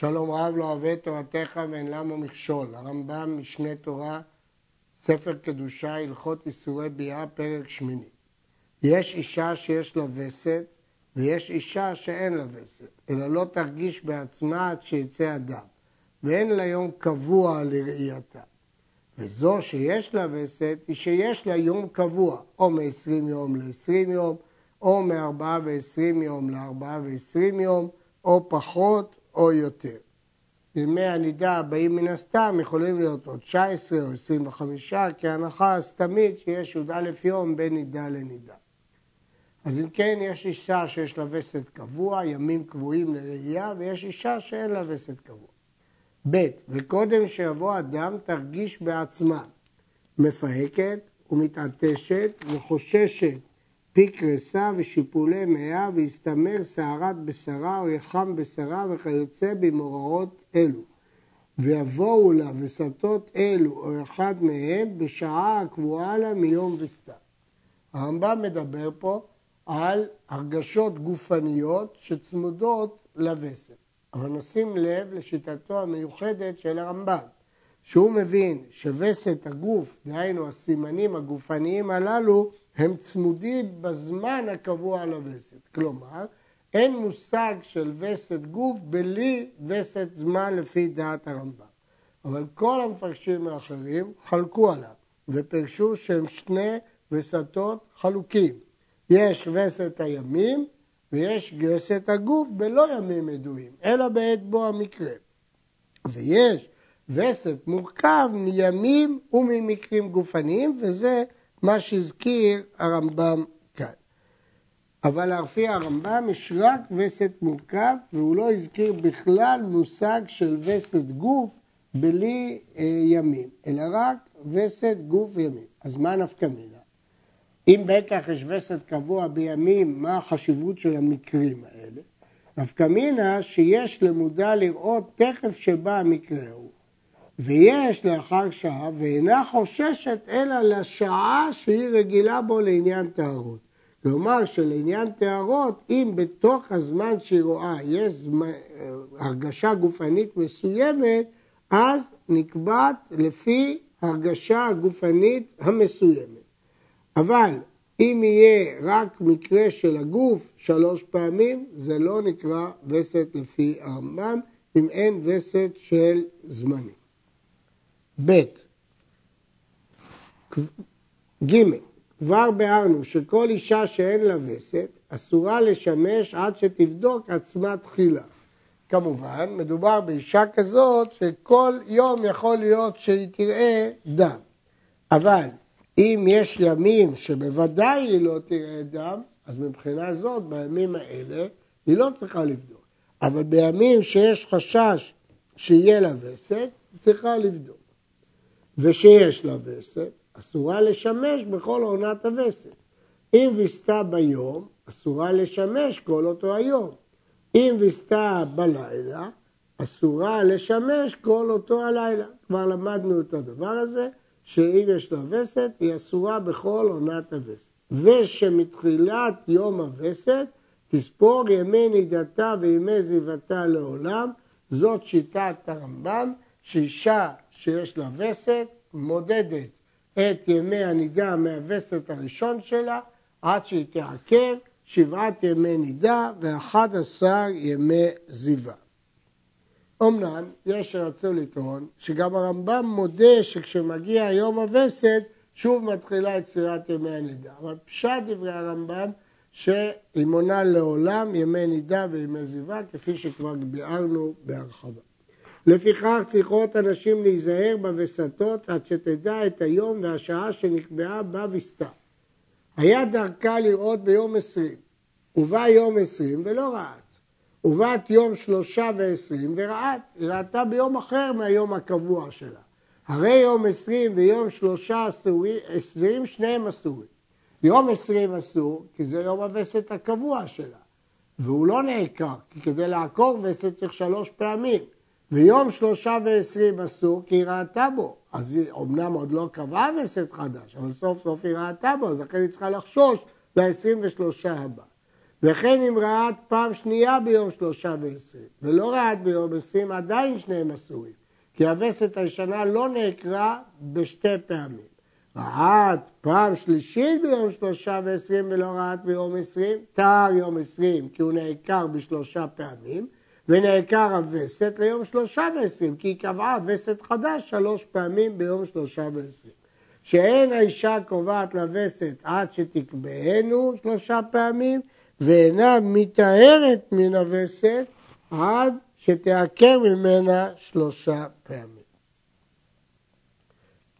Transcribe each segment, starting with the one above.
שלום רב לא אוהב תורתך ואין למה מכשול. הרמב"ם, משנה תורה, ספר קדושה, הלכות איסורי ביאה, פרק שמיני. יש אישה שיש לה וסת ויש אישה שאין לה וסת, אלא לא תרגיש בעצמה עד שיצא אדם, ואין לה יום קבוע לראייתה. וזו שיש לה וסת היא שיש לה יום קבוע, או מ-20 יום ל-20 יום, או מ-4 ו-20 יום ל-4 ו-20 יום, או פחות או יותר. ימי הנידה הבאים מן הסתם יכולים להיות עוד 19 או 25, כי ההנחה הסתמית שיש י"א יום בין נידה לנידה. אז אם כן, יש אישה שיש לה וסת קבוע, ימים קבועים לראייה, ויש אישה שאין לה וסת קבוע. ב. וקודם שיבוא אדם תרגיש בעצמה מפהקת ומתעטשת וחוששת פי קרסה ושיפולי מאה והסתמר שערת בשרה או יחם בשרה וכיוצא במאורעות אלו. ויבואו לה וסתות אלו או אחד מהם בשעה הקבועה לה מיום וסתה. הרמב"ם מדבר פה על הרגשות גופניות שצמודות לווסת. אבל נשים לב לשיטתו המיוחדת של הרמב"ם, שהוא מבין שווסת הגוף, דהיינו הסימנים הגופניים הללו, הם צמודים בזמן הקבוע לווסת. כלומר, אין מושג של וסת גוף בלי וסת זמן לפי דעת הרמב"ם. אבל כל המפרשים האחרים חלקו עליו ופרשו שהם שני וסתות חלוקים. יש וסת הימים ויש וסת הגוף בלא ימים ידועים, אלא בעת בו המקרה. ויש וסת מורכב מימים וממקרים גופניים, וזה מה שהזכיר הרמב"ם כאן. אבל לפי הרמב"ם יש רק וסת מורכב, והוא לא הזכיר בכלל מושג של וסת גוף בלי אה, ימים, אלא רק וסת גוף וימים. אז מה נפקא מינה? אם בטח יש וסת קבוע בימים, מה החשיבות של המקרים האלה? נפקא מינה שיש למודע לראות תכף שבא המקרה ההוא. ויש לאחר שעה, ואינה חוששת אלא לשעה שהיא רגילה בו לעניין טהרות. כלומר שלעניין טהרות, אם בתוך הזמן שהיא רואה יש זמן, הרגשה גופנית מסוימת, אז נקבעת לפי הרגשה הגופנית המסוימת. אבל אם יהיה רק מקרה של הגוף שלוש פעמים, זה לא נקרא וסת לפי הרמב"ם, אם אין וסת של זמנים. ב. ג. כבר ביארנו שכל אישה שאין לה וסת אסורה לשמש עד שתבדוק עצמה תחילה. כמובן, מדובר באישה כזאת שכל יום יכול להיות שהיא תראה דם. אבל אם יש ימים שבוודאי היא לא תראה דם, אז מבחינה זאת, בימים האלה, היא לא צריכה לבדוק. אבל בימים שיש חשש שיהיה לה וסת, היא צריכה לבדוק. ושיש לה וסת, אסורה לשמש בכל עונת הווסת. אם ויסתה ביום, אסורה לשמש כל אותו היום. אם ויסתה בלילה, אסורה לשמש כל אותו הלילה. כבר למדנו את הדבר הזה, שאם יש לה וסת, היא אסורה בכל עונת הווסת. ושמתחילת יום הווסת, תספור ימי נידתה וימי זיבתה לעולם, זאת שיטת הרמב"ם, שאישה שיש לה וסת, מודדת את ימי הנידה מהווסת הראשון שלה, עד שהיא תעקר שבעת ימי נידה ואחד עשר ימי זיווה. אמנם יש שרצו לטעון שגם הרמב"ם מודה שכשמגיע יום הווסת שוב מתחילה יצירת ימי הנידה. אבל פשט דברי הרמב"ם שהיא מונה לעולם ימי נידה וימי זיווה כפי שכבר ביארנו בהרחבה. לפיכך צריכות הנשים להיזהר בווסתות עד שתדע את היום והשעה שנקבעה בה וסתה. היה דרכה לראות ביום עשרים, ובא יום עשרים ולא ראת. ובאת יום שלושה ועשרים וראת, היא ראתה ביום אחר מהיום הקבוע שלה. הרי יום עשרים ויום שלושה עשרים, שניהם אסורים. יום עשרים אסור, כי זה יום הווסת הקבוע שלה. והוא לא נעקר, כי כדי לעקור וסת צריך שלוש פעמים. ויום שלושה ועשרים אסור כי היא ראתה בו. אז היא אומנם עוד לא קבעה וסת חדש, אבל סוף סוף היא ראתה בו, אז לכן היא צריכה לחשוש לעשרים ושלושה הבא. וכן אם רעת פעם שנייה ביום שלושה ועשרים, ולא רעת ביום עשרים, עדיין שניהם אסורים, כי הווסת הישנה לא נעקרה בשתי פעמים. רעת פעם שלישית ביום שלושה ועשרים ולא רעת ביום עשרים, טהר יום עשרים כי הוא נעקר בשלושה פעמים, ונעקר הווסת ליום שלושה ועשרים, כי היא קבעה וסת חדש שלוש פעמים ביום שלושה ועשרים. שאין האישה קובעת לווסת עד שתקבענו שלושה פעמים, ואינה מטהרת מן הווסת עד שתעקר ממנה שלושה פעמים.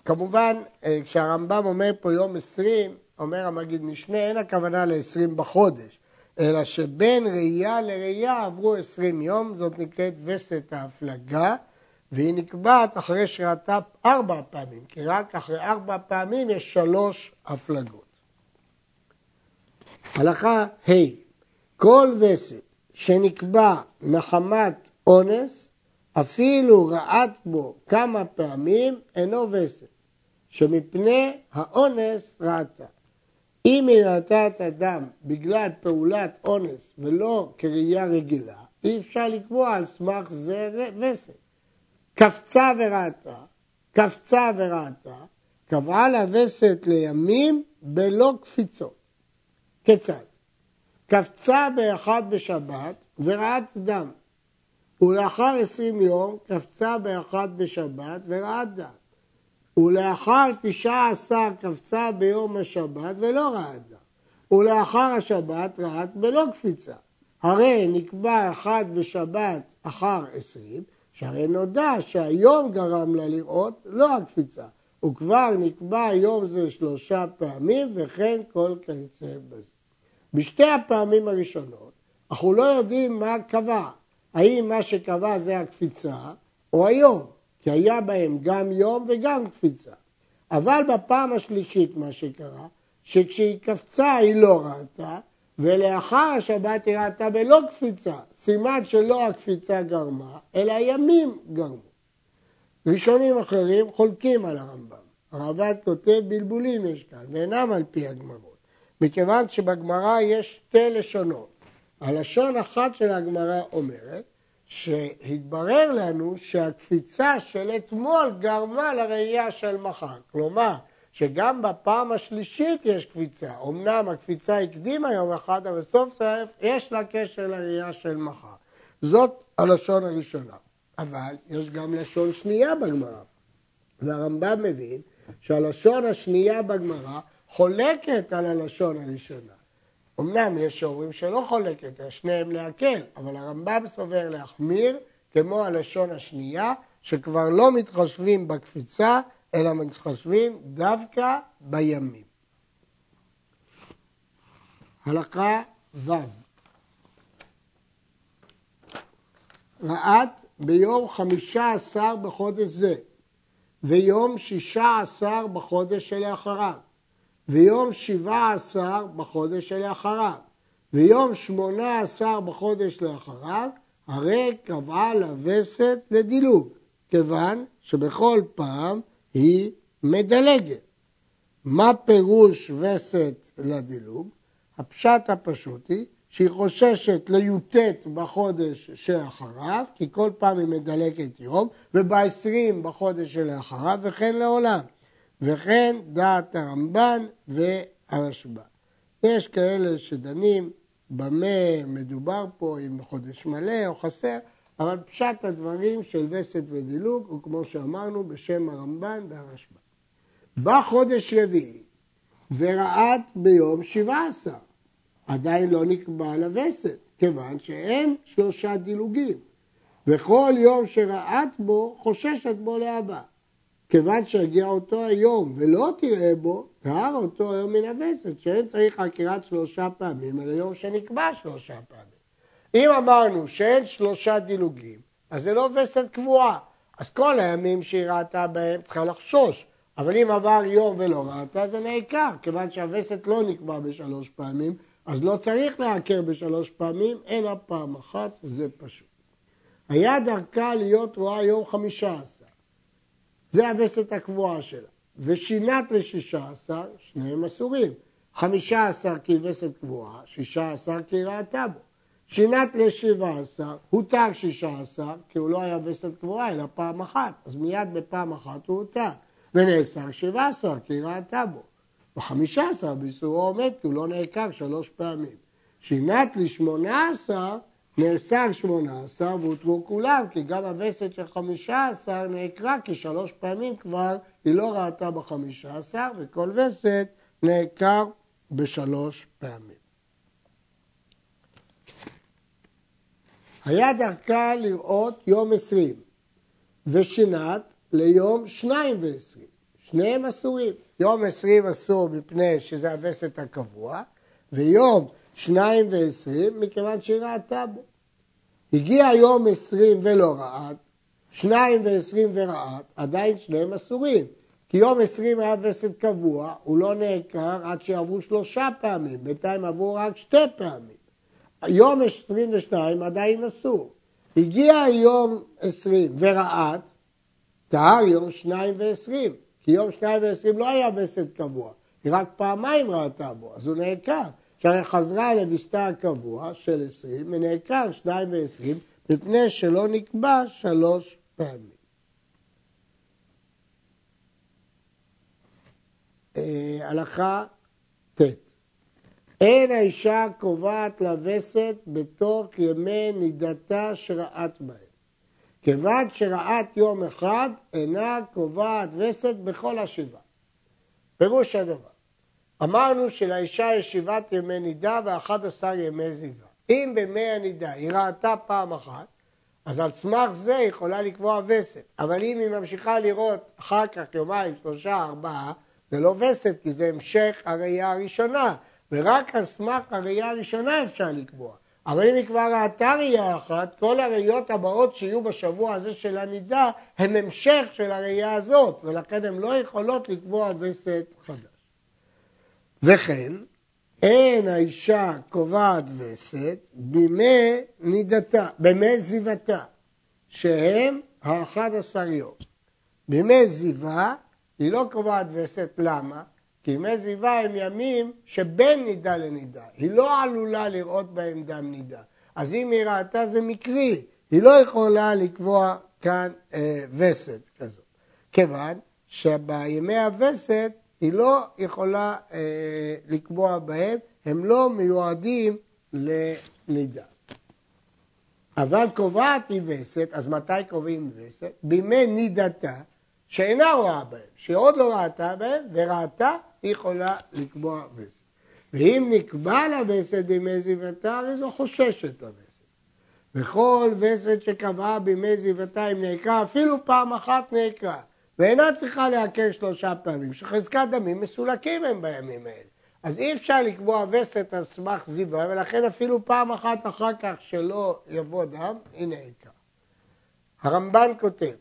כמובן, אה, כשהרמב"ם אומר פה יום עשרים, אומר המגיד משנה, אין הכוונה לעשרים בחודש, אלא שבין ראייה לראייה עברו עשרים יום, זאת נקראת וסת ההפלגה, והיא נקבעת אחרי שראתה ארבע פעמים, כי רק אחרי ארבע פעמים יש שלוש הפלגות. הלכה ה' כל וסת שנקבע מחמת אונס, אפילו רעת בו כמה פעמים, אינו וסת, שמפני האונס ראתה. אם היא ראתה את הדם בגלל פעולת אונס ולא כראייה רגילה, אי אפשר לקבוע על סמך זה וסת. קפצה וראתה, קפצה וראתה, קבעה לה וסת לימים בלא קפיצות. כיצד? קפצה באחד בשבת וראת דם, ולאחר עשרים יום קפצה באחד בשבת וראת דם. ולאחר תשעה עשר קפצה ביום השבת ולא רעת דם. ולאחר השבת רעת בלא קפיצה. הרי נקבע אחד בשבת אחר עשרים, שהרי נודע שהיום גרם לה לראות, לא הקפיצה. וכבר נקבע יום זה שלושה פעמים, וכן כל כיוצא בזה. בשתי הפעמים הראשונות, אנחנו לא יודעים מה קבע. האם מה שקבע זה הקפיצה, או היום. כי היה בהם גם יום וגם קפיצה. אבל בפעם השלישית מה שקרה, שכשהיא קפצה היא לא ראתה, ולאחר השבת היא ראתה בלא קפיצה, סימן שלא הקפיצה גרמה, אלא הימים גרמו. ראשונים אחרים חולקים על הרמב"ם. הרמב"ם כותב בלבולים יש כאן, ואינם על פי הגמרות. מכיוון שבגמרא יש שתי לשונות. הלשון אחת של הגמרא אומרת שהתברר לנו שהקפיצה של אתמול גרמה לראייה של מחר. כלומר, שגם בפעם השלישית יש קפיצה. אמנם הקפיצה הקדימה יום אחד, אבל סוף סוף יש לה קשר לראייה של מחר. זאת הלשון הראשונה. אבל יש גם לשון שנייה בגמרא. והרמב"ם מבין שהלשון השנייה בגמרא חולקת על הלשון הראשונה. אמנם יש שאומרים שלא חולקת, שניהם להקל, אבל הרמב"ם סובר להחמיר, כמו הלשון השנייה, שכבר לא מתחשבים בקפיצה, אלא מתחשבים דווקא בימים. הלכה ו' רעת ביום חמישה עשר בחודש זה, ויום שישה עשר בחודש שלאחריו, ויום שבעה עשר בחודש שלאחריו, ויום שמונה עשר בחודש לאחריו, הרי קבעה לווסת לדילוג, כיוון שבכל פעם היא מדלגת. מה פירוש וסת לדילוג? הפשט הפשוט היא שהיא חוששת לי"ט בחודש שאחריו, כי כל פעם היא מדלגת יום, וב-20 בחודש שלאחריו, וכן לעולם. וכן דעת הרמב"ן והרשב"א. יש כאלה שדנים במה מדובר פה, אם חודש מלא או חסר, אבל פשט הדברים של וסת ודילוג הוא כמו שאמרנו בשם הרמב"ן והרשב"א. בא חודש רביעי ורעת ביום שבעה עשר, עדיין לא נקבע לווסת, כיוון שאין שלושה דילוגים, וכל יום שרעת בו חוששת בו להבא. כיוון שהגיע אותו היום ולא תראה בו, טהר אותו היום מן הווסת, שאין צריך חקירת שלושה פעמים, אלא יום שנקבע שלושה פעמים. אם אמרנו שאין שלושה דילוגים, אז זה לא וסת קבועה. אז כל הימים שהיא ראתה בהם צריכה לחשוש. אבל אם עבר יום ולא ראתה, זה נעקר, כיוון שהווסת לא נקבע בשלוש פעמים, אז לא צריך לעקר בשלוש פעמים, אלא פעם אחת, וזה פשוט. היה דרכה להיות רואה יום חמישה עשר. זה הווסת הקבועה שלה. ושינת לשישה עשר, שניהם אסורים. חמישה עשר כי וסת קבועה, שישה עשר כי ראתה בו. שינת לשבע עשר, הותר שישה עשר, כי הוא לא היה וסת קבועה, אלא פעם אחת, אז מיד בפעם אחת הוא הותר. ונאסר שבע עשר, כי ראתה בו. וחמישה עשר באיסורו עומד, כי הוא לא נעקר שלוש פעמים. שינת לשמונה עשר, נאסר שמונה עשר והותרו כולם, כי גם הווסת של חמישה עשר נעקרה, כי שלוש פעמים כבר היא לא ראתה בחמישה עשר, וכל וסת נעקר בשלוש פעמים. היה דרכה לראות יום עשרים, ושינת ליום שניים ועשרים. שניהם אסורים. יום עשרים אסור מפני שזה הווסת הקבוע, ויום שניים ועשרים מכיוון שהיא ראתה בו. הגיע יום עשרים ולא רעת, שניים ועשרים ורעת, עדיין שניהם אסורים. כי יום עשרים היה וסת קבוע, הוא לא נעקר עד שיעברו שלושה פעמים, בינתיים עברו רק שתי פעמים. יום עשרים ושניים עדיין אסור. הגיע יום עשרים ורעת, טהר יום שניים ועשרים, כי יום שניים ועשרים לא היה וסת קבוע, היא רק פעמיים ראתה בו, אז הוא נעקר. שהרי חזרה לווסתה הקבוע של עשרים ונעקר שניים ועשרים מפני שלא נקבע שלוש פעמים. אה, הלכה ט' אין האישה קובעת לווסת בתוך ימי נידתה שרעת בהם. כיוון שרעת יום אחד אינה קובעת וסת בכל השבעה. פירוש הדבר, אמרנו שלאישה יש שבעת ימי נידה ואחד עשר ימי זיווה. אם בימי הנידה היא ראתה פעם אחת, אז על סמך זה היא יכולה לקבוע וסת. אבל אם היא ממשיכה לראות אחר כך יומיים, שלושה, ארבעה, זה לא וסת, כי זה המשך הראייה הראשונה, ורק על סמך הראייה הראשונה אפשר לקבוע. אבל אם היא כבר ראתה ראייה אחת, כל הראיות הבאות שיהיו בשבוע הזה של הנידה הן המשך של הראייה הזאת, ולכן הן לא יכולות לקבוע וסת חדש. וכן, אין האישה קובעת וסת בימי נידתה, בימי זיוותה, שהם האחד עשר יום. בימי זיווה היא לא קובעת וסת, למה? כי ימי זיווה הם ימים שבין נידה לנידה. היא לא עלולה לראות בהם דם נידה. אז אם היא ראתה זה מקרי, היא לא יכולה לקבוע כאן אה, וסת כזאת. כיוון שבימי הווסת היא לא יכולה אה, לקבוע בהם, הם לא מיועדים לנידה. אבל קובעת היא וסת, אז מתי קובעים וסת? בימי נידתה, שאינה רואה בהם, שעוד לא ראתה בהם, וראתה, היא יכולה לקבוע וסת. ואם נקבע לה וסת בימי זיוותה, הרי זו חוששת לווסת. וכל וסת שקבעה בימי זיוותה, אם נעקרה, אפילו פעם אחת נעקרה. ואינה צריכה לעקר שלושה פעמים, שחזקת דמים מסולקים הם בימים האלה. אז אי אפשר לקבוע וסת על סמך זיווה, ולכן אפילו פעם אחת אחר כך שלא יבוא דם, הנה עיקר. הרמב"ן כותב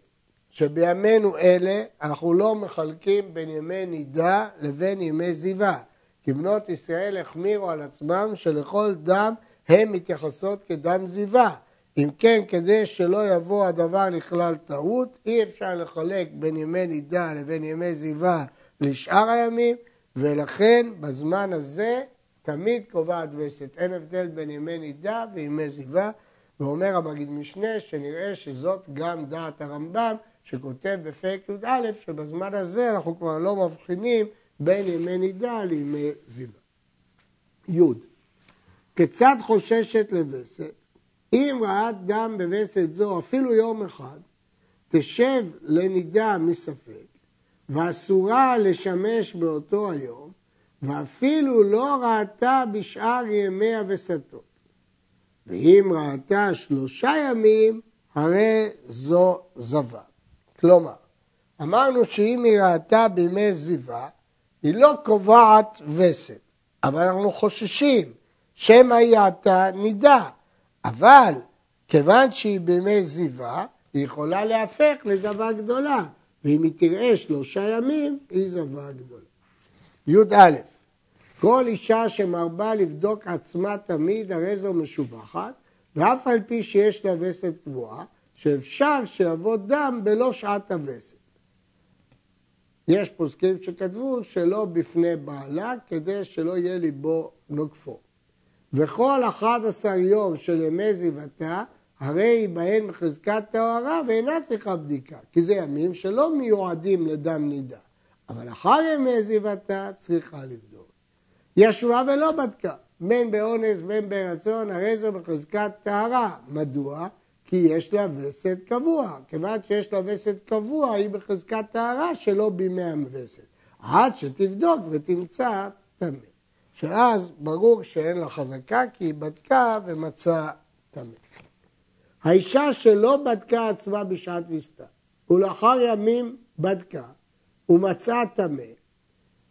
שבימינו אלה אנחנו לא מחלקים בין ימי נידה לבין ימי זיווה, כי בנות ישראל החמירו על עצמם שלכל דם הן מתייחסות כדם זיווה. אם כן, כדי שלא יבוא הדבר לכלל טעות, אי אפשר לחלק בין ימי נידה לבין ימי זיווה לשאר הימים, ולכן בזמן הזה תמיד קובעת וסת. אין הבדל בין ימי נידה וימי זיווה, ואומר המגיד משנה שנראה שזאת גם דעת הרמב"ם, שכותב בפרק י"א, שבזמן הזה אנחנו כבר לא מבחינים בין ימי נידה לימי זיווה. י. כיצד חוששת לווסת? אם ראת דם בווסת זו אפילו יום אחד, תשב לנידה מספק, ואסורה לשמש באותו היום, ואפילו לא ראתה בשאר ימי הווסתות. ואם ראתה שלושה ימים, הרי זו זבה. כלומר, אמרנו שאם היא ראתה בימי זיווה, היא לא קובעת וסת, אבל אנחנו חוששים שמא היא ראתה נידה. אבל כיוון שהיא בימי זיווה, היא יכולה להפך לזבה גדולה, ואם היא תראה שלושה ימים, היא זבה גדולה. י"א כל אישה שמרבה לבדוק עצמה תמיד, הרי זו משובחת, ואף על פי שיש לה וסת קבועה, שאפשר שיבוא דם בלא שעת הווסת. יש פוסקים שכתבו שלא בפני בעלה, כדי שלא יהיה ליבו נוקפו. וכל 11 יום של ימי זיוותה, הרי היא בהן בחזקת טהרה ואינה צריכה בדיקה, כי זה ימים שלא מיועדים לדם נידה. אבל אחר ימי זיוותה צריכה לבדוק. ישבה ולא בדקה, בין באונס בין ברצון, הרי זו בחזקת טהרה. מדוע? כי יש לה וסת קבוע. כיוון שיש לה וסת קבוע, היא בחזקת טהרה שלא בימי הווסת. עד שתבדוק ותמצא טמא. שאז ברור שאין לה חזקה, כי היא בדקה ומצאה טמא. האישה שלא בדקה עצמה בשעת ויסתה, ולאחר ימים בדקה, ומצאה טמא,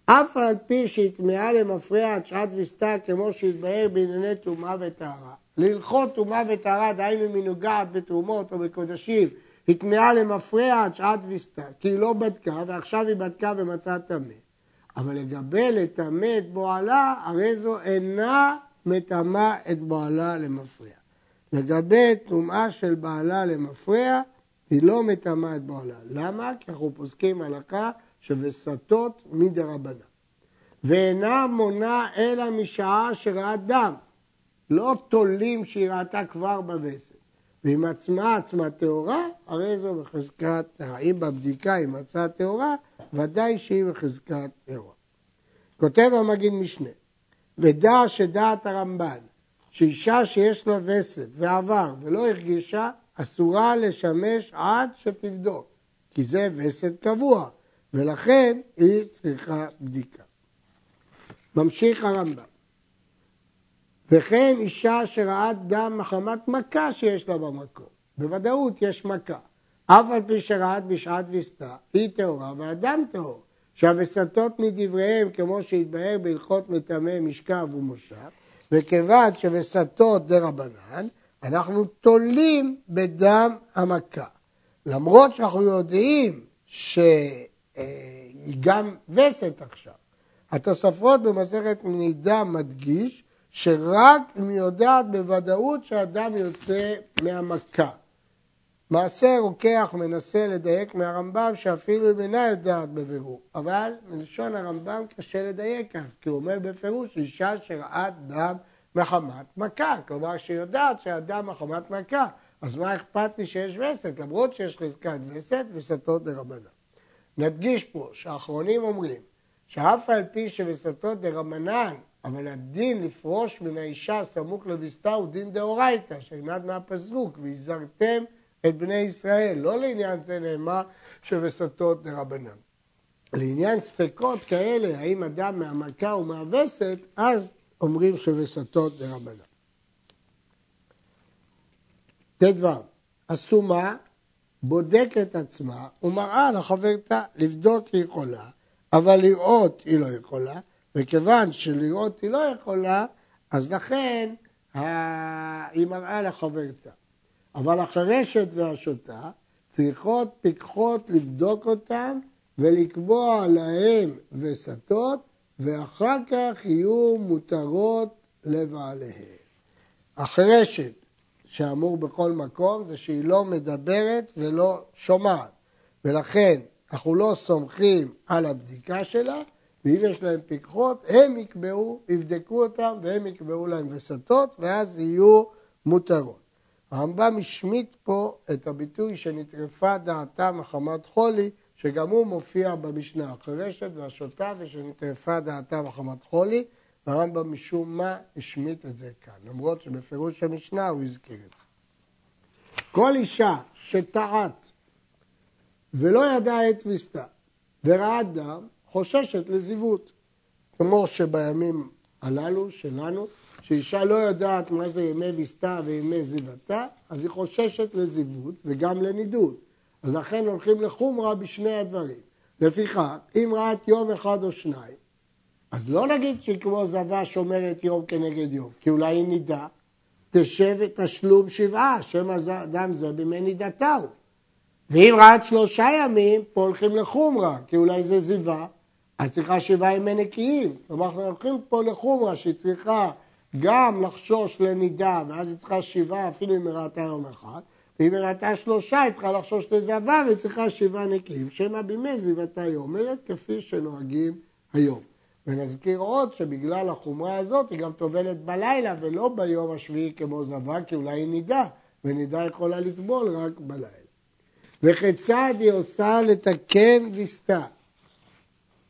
אף על פי שהטמעה למפרע עד שעת ויסתה כמו שהתבהר בענייני טומאה וטהרה. להלכות טומאה וטהרה, דהיינו אם היא נוגעת בתרומות או בקודשים, הטמעה למפרע עד שעת ויסתה, כי היא לא בדקה ועכשיו היא בדקה ומצאה טמא. אבל לגבי לטמא את בועלה, הרי זו אינה מטמאה את בועלה למפרע. לגבי טומאה של בעלה למפרע, היא לא מטמאה את בועלה. למה? כי אנחנו פוסקים הלכה שווסתות מדרבנן. ואינה מונה אלא משעה שראה דם. לא תולים שהיא ראתה כבר בווסת. ואם עצמה עצמה טהורה, הרי זו בחזקת, האם בבדיקה היא מצאה טהורה, ודאי שהיא בחזקת טהורה. כותב המגיד משנה, ודע שדעת הרמב"ן, שאישה שיש לה וסת ועבר ולא הרגישה, אסורה לשמש עד שתבדוק, כי זה וסת קבוע, ולכן היא צריכה בדיקה. ממשיך הרמב"ם. וכן אישה שראת דם מחמת מכה שיש לה במקום. בוודאות יש מכה. אף על פי שראת בשעת ויסתה, היא טהורה והדם טהור. שהווסתות מדבריהם, כמו שהתבהר בהלכות מטמא משכב ומושב, וכיוון שווסתות דרבנן, אנחנו תולים בדם המכה. למרות שאנחנו יודעים ש... היא גם וסת עכשיו. התוספות במסכת נידה מדגיש שרק אם היא יודעת בוודאות שהדם יוצא מהמכה. מעשה רוקח מנסה לדייק מהרמב"ם שאפילו אם אינה יודעת בבירור, אבל מלשון הרמב"ם קשה לדייק כך, כי הוא אומר בפירוש אישה שראת דם מחמת מכה, כלומר שיודעת שהדם מחמת מכה, אז מה אכפת לי שיש וסת, למרות שיש חזקת וסת, וסתות דרבנן. נדגיש פה שהאחרונים אומרים שאף על פי שווסתות דרמנן, אבל הדין לפרוש מן האישה סמוך לוויסתה הוא דין דאורייתא, שנלמד מהפסוק, והזהרתם את בני ישראל. לא לעניין זה נאמר שווסתות דרבנן. לעניין ספקות כאלה, האם אדם מהמכה או מהווסת, אז אומרים שווסתות דרבנן. ט"ו, אסומה בודקת עצמה ומראה לחברתה, לבדוק היא יכולה, אבל לראות היא לא יכולה, וכיוון שלראות היא לא יכולה, אז לכן היא מראה לחברתה. אבל החרשת והשוטה צריכות פיקחות לבדוק אותם ולקבוע להם וסתות, ואחר כך יהיו מותרות לבעליהם. החרשת שאמור בכל מקום זה שהיא לא מדברת ולא שומעת. ולכן אנחנו לא סומכים על הבדיקה שלה, ואם יש להם פיקחות, הם יקבעו, יבדקו אותם והם יקבעו להם וסתות, ואז יהיו מותרות. הרמב"ם השמיט פה את הביטוי שנטרפה דעתה מחמת חולי, שגם הוא מופיע במשנה, החרשת והשוטה ושנטרפה דעתה מחמת חולי, והרמב"ם משום מה השמיט את זה כאן, למרות שבפירוש המשנה הוא הזכיר את זה. כל אישה שטעת ולא ידעה את ויסתה וראה דם, חוששת לזיוות. כמו שבימים הללו שלנו, שאישה לא יודעת מה זה ימי ויסתה וימי זיוותה, אז היא חוששת לזיוות וגם לנידות. אז לכן הולכים לחומרה בשני הדברים. לפיכך, אם ראת יום אחד או שניים, אז לא נגיד שהיא כמו זבה שומרת יום כנגד יום, כי אולי היא נידה, תשב ותשלום שבעה, שם אדם זה בימי נידתה הוא. ואם רעת שלושה ימים, פה הולכים לחומרה, כי אולי זה זיווה, אז צריכה שבעה ימי נקיים. כלומר, אנחנו הולכים פה לחומרה, שהיא צריכה גם לחשוש לנידה, ואז היא צריכה שבעה אפילו אם היא ראתה יום אחד, ואם היא ראתה שלושה, היא צריכה לחשוש לזבה והיא צריכה שבעה נקיים. שמא בימי זיוותה היא אומרת, כפי שנוהגים היום. ונזכיר עוד שבגלל החומרה הזאת היא גם טובלת בלילה ולא ביום השביעי כמו זבה, כי אולי היא נידה, ונידה יכולה לטבול רק בלילה. וכיצד היא עושה לתקן ויסתה?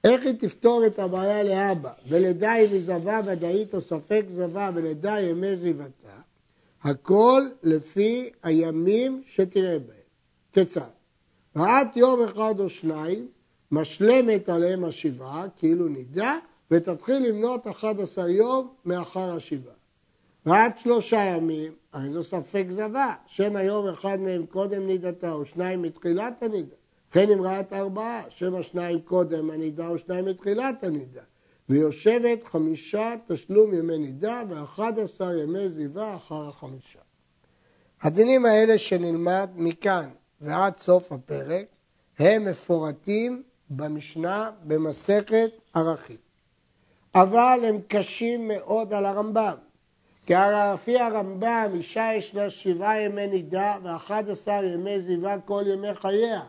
איך היא תפתור את הבעיה לאבא? ולדע אם היא זבה ודאית או ספק זבה ולדע ימי זיוותה, הכל לפי הימים שתראה בהם. כיצד? רעת יום אחד או שניים, משלמת עליהם השבעה, כאילו נידה, ותתחיל למנות 11 יום מאחר השבעה. רעת שלושה ימים, הרי זו ספק זבה, שמא יום אחד מהם קודם נידתה או שניים מתחילת הנידה. וכן אם רעת ארבעה, שמא שניים קודם הנידה או שניים מתחילת הנידה. ויושבת חמישה תשלום ימי נידה ואחד עשר ימי זיווה אחר החמישה. הדינים האלה שנלמד מכאן ועד סוף הפרק הם מפורטים במשנה במסכת ערכים. אבל הם קשים מאוד על הרמב"ם. כי לפי הרמב"ם אישה ישנה שבעה ימי נידה ואחד עשר ימי זיווה כל ימי חייה.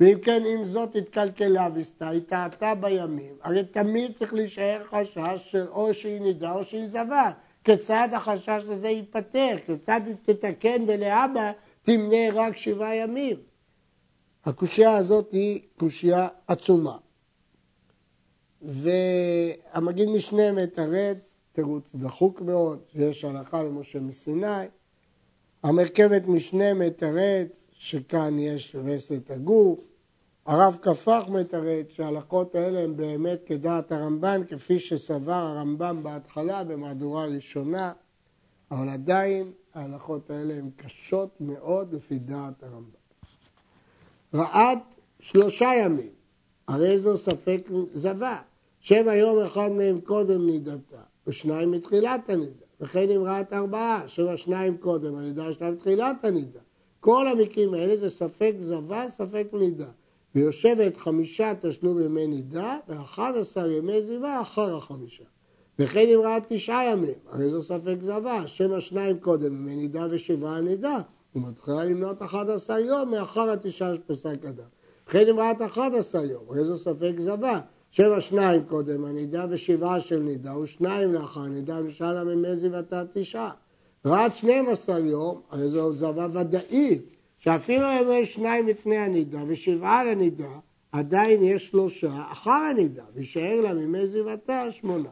ואם כן, אם זאת התקלקלה וסתה, היא טעתה בימים, הרי תמיד צריך להישאר חשש של או שהיא נידה או שהיא זבה. כיצד החשש הזה ייפתר? כיצד היא תתקן ולאבא תמנה רק שבעה ימים? הקושייה הזאת היא קושייה עצומה. והמגיד משנה מתרץ, תירוץ דחוק מאוד, שיש הלכה למשה מסיני. המרכבת משנה מתרץ שכאן יש וסת הגוף. הרב קפח מתרץ שההלכות האלה הן באמת כדעת הרמב"ן, כפי שסבר הרמב"ם בהתחלה במהדורה ראשונה, אבל עדיין ההלכות האלה הן קשות מאוד לפי דעת הרמב"ם. רעד שלושה ימים, הרי זו ספק זבה, שבע יום אחד מהם קודם נידתה, ושניים מתחילת הנידה, וכן אם רעת ארבעה, שבע שניים קודם הנידה, ושניים מתחילת הנידה. כל המקרים האלה זה ספק זבה, ספק נידה. ויושבת חמישה תשלום ימי נידה, ואחד עשר ימי זיווה אחר החמישה. וכן אם ראה תשעה ימים, הרי זו ספק זבה, שמא שניים קודם ימי נידה ושבעה נידה, ומתחילה למנות אחד עשר יום מאחר התשעה שפסק אדם. וכן אם ראת אחד עשר יום, הרי זו ספק זבה, שבע שניים קודם הנידה ושבעה של נידה, ושניים לאחר הנידה, ושאלה ממי זיוותה תשעה. שנים עשר יום, הרי זו זבה ודאית, שאפילו אם יש שניים לפני הנידה ושבעה לנידה, עדיין יש שלושה אחר הנידה, וישאר לה ממי זיוותה שמונה.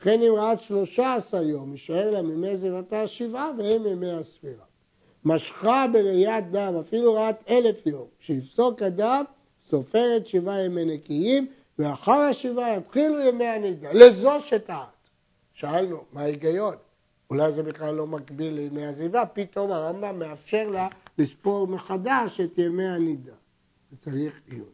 וכן אם ראת שלושה עשר יום, יישאר לה ממי זיוותה שבעה, והם ימי הספירה. משכה בראיית דם, אפילו ראת אלף יום, כשיפסוק הדם, סופרת שבעה ימי נקיים, ואחר השבעה יתחילו ימי הנידה, לזו שטעת. שאלנו, מה ההיגיון? אולי זה בכלל לא מקביל לימי עזיבה, פתאום הרמב"ם מאפשר לה לספור מחדש את ימי הנידה. וצריך עיון.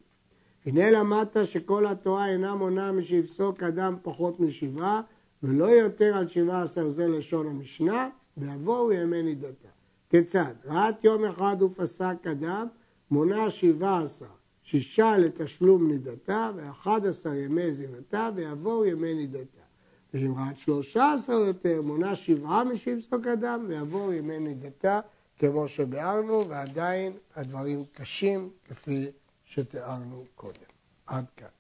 הנה למדת שכל התורה אינה מונה משיפסוק אדם פחות משבעה, ולא יותר על שבעה עשר זה לשון המשנה, ויבואו ימי נידתה. כיצד? ראת יום אחד ופסק אדם, מונה שבעה עשר, שישה לתשלום נידתה, ואחד עשר ימי זיוותה, ויבואו ימי נידתה. ראת שלושה עשר יותר, מונה שבעה משיפסוק אדם, ויבואו ימי נידתה. כמו שביארנו, ועדיין הדברים קשים כפי שתיארנו קודם. עד כאן.